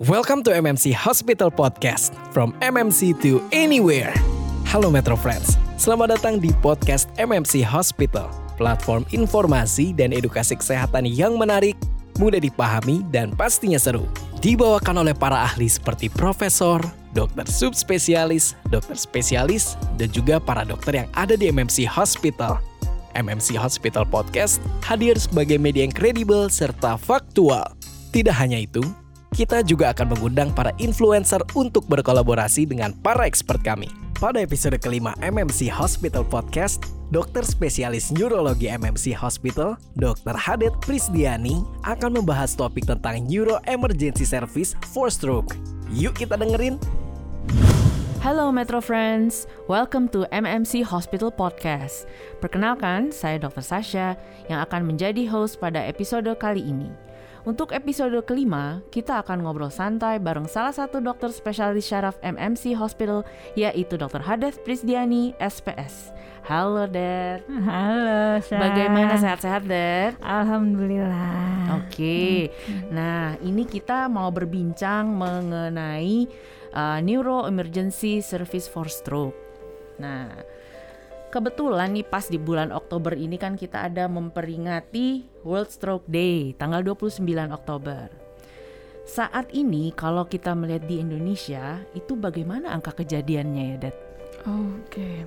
Welcome to MMC Hospital Podcast From MMC to anywhere. Halo Metro Friends Selamat datang di podcast MMC Hospital Platform informasi dan edukasi kesehatan yang menarik Mudah dipahami dan pastinya seru. Dibawakan oleh para ahli seperti profesor, dokter subspesialis, dokter spesialis, dan juga para dokter yang ada di MMC Hospital. MMC Hospital Podcast hadir sebagai media yang kredibel serta faktual. Tidak hanya itu, kita juga akan mengundang para influencer untuk berkolaborasi dengan para expert kami. Pada episode kelima MMC Hospital Podcast, dokter spesialis neurologi MMC Hospital, Dr. Hadet Prisdiani, akan membahas topik tentang Neuro Emergency Service for Stroke. Yuk kita dengerin! Halo Metro Friends, welcome to MMC Hospital Podcast. Perkenalkan, saya Dr. Sasha yang akan menjadi host pada episode kali ini. Untuk episode kelima, kita akan ngobrol santai bareng salah satu dokter spesialis syaraf MMC Hospital, yaitu Dr. Hades Prisdiani, SPS. Halo, Der. Halo, Syah. Bagaimana sehat-sehat, Der? Alhamdulillah. Oke, nah ini kita mau berbincang mengenai uh, Neuro Emergency Service for Stroke. Nah, kebetulan nih pas di bulan Oktober ini kan kita ada memperingati World Stroke Day tanggal 29 Oktober. Saat ini kalau kita melihat di Indonesia itu bagaimana angka kejadiannya ya, Dad? Oke.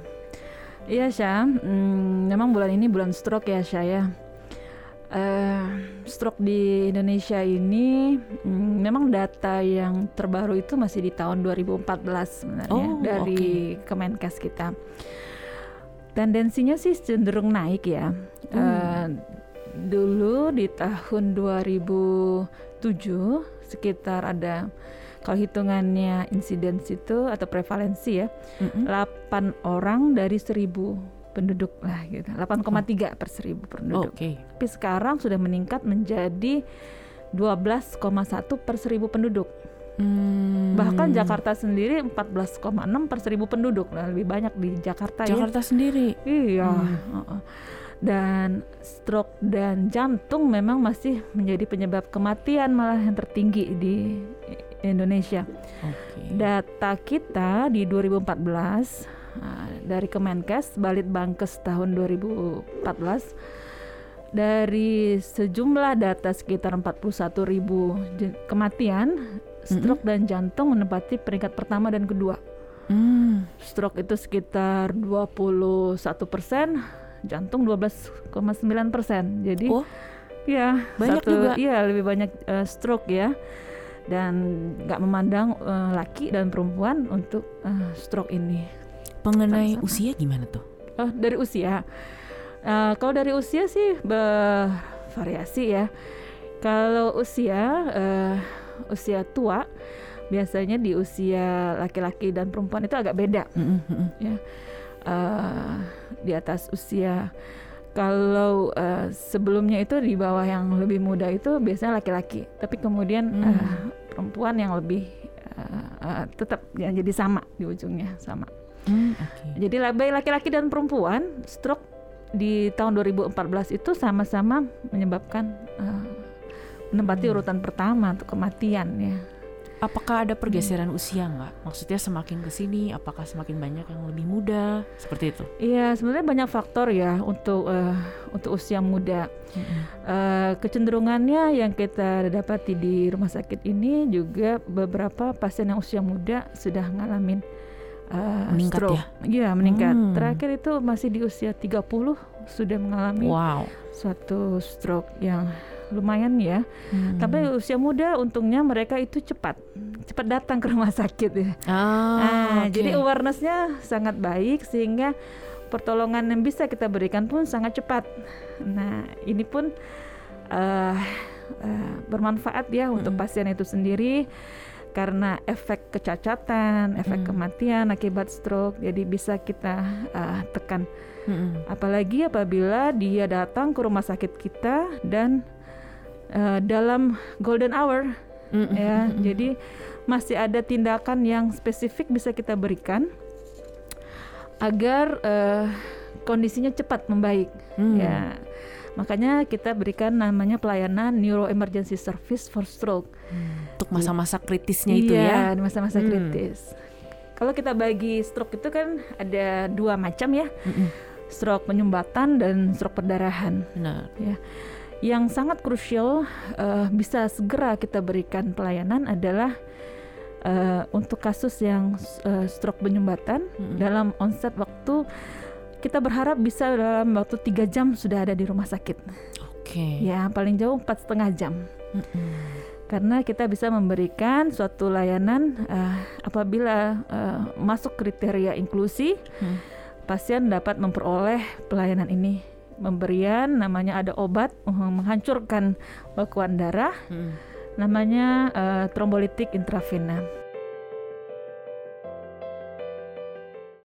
Iya, Syah. Hmm, memang bulan ini bulan stroke ya, Syah ya. Eh, stroke di Indonesia ini hmm, memang data yang terbaru itu masih di tahun 2014 sebenarnya Oh, dari Kemenkes kita. Tendensinya sih cenderung naik ya. Eh, dulu di tahun 2007 sekitar ada kalau hitungannya insiden itu atau prevalensi ya Mm-mm. 8 orang dari 1000 penduduk lah gitu 8,3 per 1000 penduduk Oke. tapi sekarang sudah meningkat menjadi 12,1 per 1000 penduduk Hmm. bahkan Jakarta sendiri 14,6 per 1000 penduduk nah, lebih banyak di Jakarta, ya Jakarta sendiri. iya Hmm. dan stroke dan jantung memang masih menjadi penyebab kematian malah yang tertinggi di Indonesia Oke. Data kita di 2014 nah, dari Kemenkes Balitbangkes tahun 2014 dari sejumlah data sekitar 41 ribu kematian stroke dan jantung menempati peringkat pertama dan kedua. Hmm. Stroke itu sekitar 21 persen, jantung 12,9 persen. Jadi Oh, ya banyak satu, juga. Iya lebih banyak eh, stroke ya dan nggak memandang eh, laki dan perempuan untuk eh, stroke ini. Mengenai usia gimana tuh? Oh dari usia, Eh, kalau dari usia sih bervariasi ya. Kalau usia eh, usia tua biasanya di usia laki-laki dan perempuan itu agak beda. Mm-mm, mm-mm. eh, di atas usia. Kalau eh, sebelumnya itu di bawah yang lebih muda itu biasanya laki-laki, tapi kemudian Hmm. eh, perempuan yang lebih eh, eh, tetap ya jadi sama di ujungnya sama. Hmm, oke. Jadi baik laki-laki dan perempuan stroke di tahun 2014 itu sama-sama menyebabkan eh, menempati Hmm. urutan pertama untuk kematian ya. Apakah ada pergeseran usia nggak? Maksudnya semakin ke sini, apakah semakin banyak yang lebih muda? Seperti itu. Iya sebenarnya banyak faktor ya untuk eh, untuk usia muda. Eh, kecenderungannya yang kita dapati di rumah sakit ini juga beberapa pasien yang usia muda sudah ngalamin eh, Meningkat stroke. ya? Iya, meningkat. Hmm. Terakhir itu masih di usia 30 sudah mengalami Wow. suatu stroke yang lumayan ya. Hmm. Tapi usia muda untungnya mereka itu cepat cepat datang ke rumah sakit ya. Ah, Nah, oke. jadi awarenessnya sangat baik sehingga pertolongan yang bisa kita berikan pun sangat cepat. Nah, ini pun eh, eh, bermanfaat ya untuk Mm-mm. pasien itu sendiri karena efek kecacatan, efek Mm. kematian akibat stroke, jadi bisa kita eh, tekan. Mm-mm. Apalagi apabila dia datang ke rumah sakit kita dan eh, dalam golden hour Mm-mm, ya mm-mm. jadi masih ada tindakan yang spesifik bisa kita berikan agar eh, kondisinya cepat membaik Hmm. ya Makanya kita berikan namanya pelayanan Neuro Emergency Service for Stroke. Untuk masa-masa kritisnya itu iya, ya. masa-masa Hmm. kritis. Kalau kita bagi stroke itu kan ada dua macam ya, Mm-mm. stroke penyumbatan dan stroke perdarahan. Benar. Yang sangat krusial eh, bisa segera kita berikan pelayanan adalah eh, untuk kasus yang eh, stroke penyumbatan Mm-mm. dalam onset waktu kita berharap bisa dalam waktu tiga jam sudah ada di rumah sakit. Oke. Ya paling jauh empat setengah jam. Mm-mm. karena kita bisa memberikan suatu layanan eh, apabila eh, masuk kriteria inklusi Hmm. pasien dapat memperoleh pelayanan ini pemberian namanya ada obat eh, menghancurkan bekuan darah Mm. namanya eh, trombolitik intravena